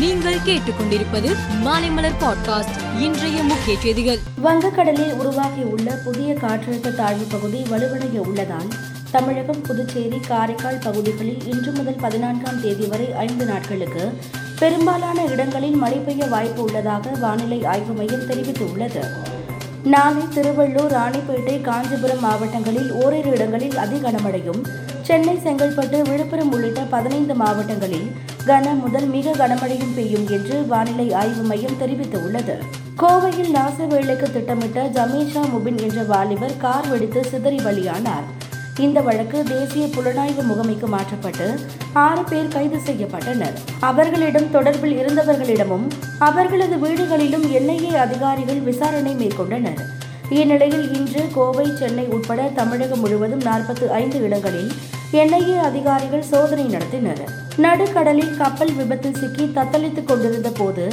நீங்கள் கேட்டுக்கொண்டிருப்பது மாலைமலர் பாட்காஸ்ட் இன்றைய முக்கிய செய்திகள். வங்கக்கடலில் உருவாகியுள்ள புதிய காற்றழுத்த தாழ்வு பகுதி வலுவடைய உள்ளதால் தமிழகம் புதுச்சேரி காரைக்கால் பகுதிகளில் இன்று முதல் பதினான்காம் தேதி வரை ஐந்து நாட்களுக்கு பெரும்பாலான இடங்களில் மழை பெய்ய வாய்ப்பு உள்ளதாக வானிலை ஆய்வு மையம் தெரிவித்துள்ளது. நாளை திருவள்ளூர் ராணிப்பேட்டை காஞ்சிபுரம் மாவட்டங்களில் ஓரிரு இடங்களில் அதி கனமழையும் சென்னை செங்கல்பட்டு விழுப்புரம் உள்ளிட்ட பதினைந்து மாவட்டங்களில் கன முதல் மிக கனமழையும் பெய்யும் என்று வானிலை ஆய்வு மையம் தெரிவித்துள்ளது. கோவையில் நாச வேலைக்கு திட்டமிட்ட ஜமீஷா முபின் என்ற வாலிபர் கார் வெடித்து சிதறி பலியானார். இந்த வழக்கு தேசிய புலனாய்வு முகமைக்கு மாற்றப்பட்டு ஆறு பேர் கைது செய்யப்பட்டனர். அவர்களிடம் தொடர்பில் இருந்தவர்களிடமும் அவர்களது வீடுகளிலும் என்ஐஏ அதிகாரிகள் விசாரணை மேற்கொண்டனர். இந்நிலையில் இன்று கோவை சென்னை உட்பட தமிழகம் முழுவதும் நாற்பத்தி ஐந்து இடங்களில் என்ஐஏ அதிகாரிகள் சோதனை நடத்தினர். நடுக்கடலில் கப்பல் விபத்தில் சிக்கி தத்தளித்துக் கொண்டிருந்த போது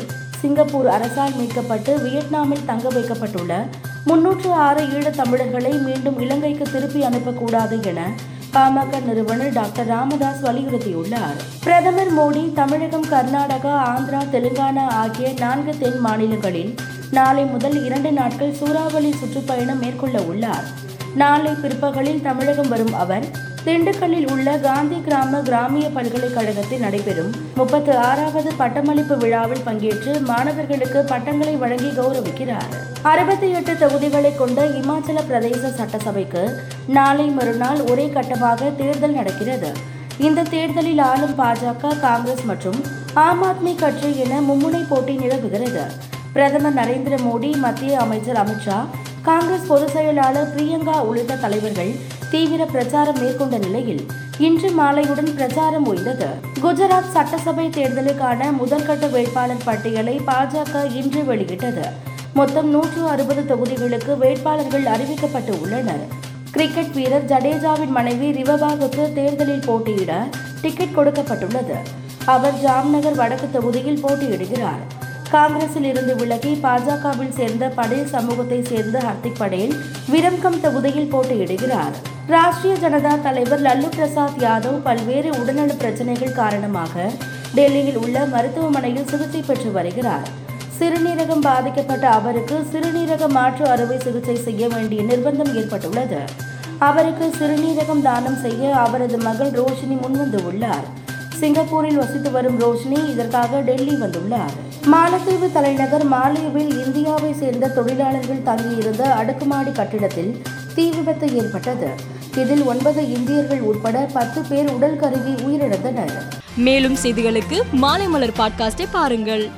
சிங்கப்பூர் அரசால் மீட்கப்பட்டு வியட்நாமில் தங்க வைக்கப்பட்டுள்ள முன்னூற்று ஆறு ஈழத் தமிழர்களை மீண்டும் இலங்கைக்கு திருப்பி அனுப்பக்கூடாது என பாமக நிறுவனர் டாக்டர் ராமதாஸ் வலியுறுத்தியுள்ளார். பிரதமர் மோடி தமிழகம் கர்நாடகா ஆந்திரா தெலுங்கானா ஆகிய நான்கு தென் மாநிலங்களில் நாளை முதல் இரண்டு நாட்கள் சூறாவளி சுற்றுப்பயணம் மேற்கொள்ள உள்ளார். நாளை பிற்பகலில் தமிழகம் வரும் அவர் திண்டுக்கல்லில் உள்ள காந்தி கிராம கிராமிய பல்கலைக்கழகத்தில் நடைபெறும் முப்பத்து ஆறாவது பட்டமளிப்பு விழாவில் பங்கேற்று மாணவர்களுக்கு பட்டங்களை வழங்கி கௌரவிக்கிறார். அறுபத்தி எட்டு தொகுதிகளை கொண்ட இமாச்சல பிரதேச சட்டசபைக்கு நாளை மறுநாள் ஒரே கட்டமாக தேர்தல் நடக்கிறது. இந்த தேர்தலில் ஆளும் பாஜக காங்கிரஸ் மற்றும் ஆம் ஆத்மி கட்சி என மும்முனை போட்டி நிலவுகிறது. பிரதமர் நரேந்திர மோடி மத்திய அமைச்சர் அமித்ஷா காங்கிரஸ் பொதுச் செயலாளர் பிரியங்கா உள்ளிட்ட தலைவர்கள் தீவிர பிரச்சாரம் மேற்கொண்ட நிலையில் இன்று மாலையுடன் பிரச்சாரம் ஓய்ந்தது குஜராத் சட்டசபை தேர்தலுக்கான முதற்கட்ட வேட்பாளர் பட்டியலை பாஜக இன்று வெளியிட்டது. மொத்தம் நூற்று அறுபது தொகுதிகளுக்கு வேட்பாளர்கள் அறிவிக்கப்பட்டு உள்ளனர். கிரிக்கெட் வீரர் ஜடேஜாவின் மனைவி ரிவபாவுக்கு தேர்தலில் போட்டியிட டிக்கெட் கொடுக்கப்பட்டுள்ளது. அவர் ஜாம்நகர் வடக்கு தொகுதியில் போட்டியிடுகிறார். காங்கிரஸில் இருந்து விலகி பாஜகவில் சேர்ந்த படேல் சமூகத்தை சேர்ந்த ஹர்திக் படேல் விரம்கம் தொகுதியில் போட்டியிடுகிறார். ராஷ்டிரிய ஜனதா தலைவர் லல்லு பிரசாத் யாதவ் பல்வேறு உடல்நல பிரச்சனைகள் காரணமாக டெல்லியில் உள்ள மருத்துவமனையில் சிகிச்சை பெற்று வருகிறார். சிறுநீரகம் பாதிக்கப்பட்ட அவருக்கு சிறுநீரக மாற்று அறுவை சிகிச்சை செய்ய வேண்டிய நிர்பந்தம் ஏற்பட்டுள்ளது. அவருக்கு சிறுநீரகம் தானம் செய்ய அவரது மகள் ரோஷினி முன்வந்து உள்ளார். சிங்கப்பூரில் வசித்து வரும் ரோஷினி இதற்காக டெல்லி வந்துள்ளார். மாலத்தீவு தலைநகர் மாலேவில் இந்தியாவை சேர்ந்த தொழிலாளர்கள் தங்கியிருந்த அடுக்குமாடி கட்டிடத்தில் தீ விபத்து ஏற்பட்டது. இதில் ஒன்பது இந்தியர்கள் உட்பட பத்து பேர் உடல் கருவி உயிரிழந்தனர். மேலும் செய்திகளுக்கு மாலைமலர் பாட்காஸ்டை பாருங்கள்.